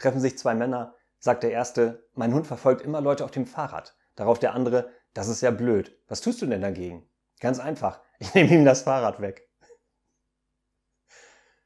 treffen sich zwei Männer, sagt der erste, mein Hund verfolgt immer Leute auf dem Fahrrad. Darauf der andere, das ist ja blöd. Was tust du denn dagegen? Ganz einfach, ich nehme ihm das Fahrrad weg.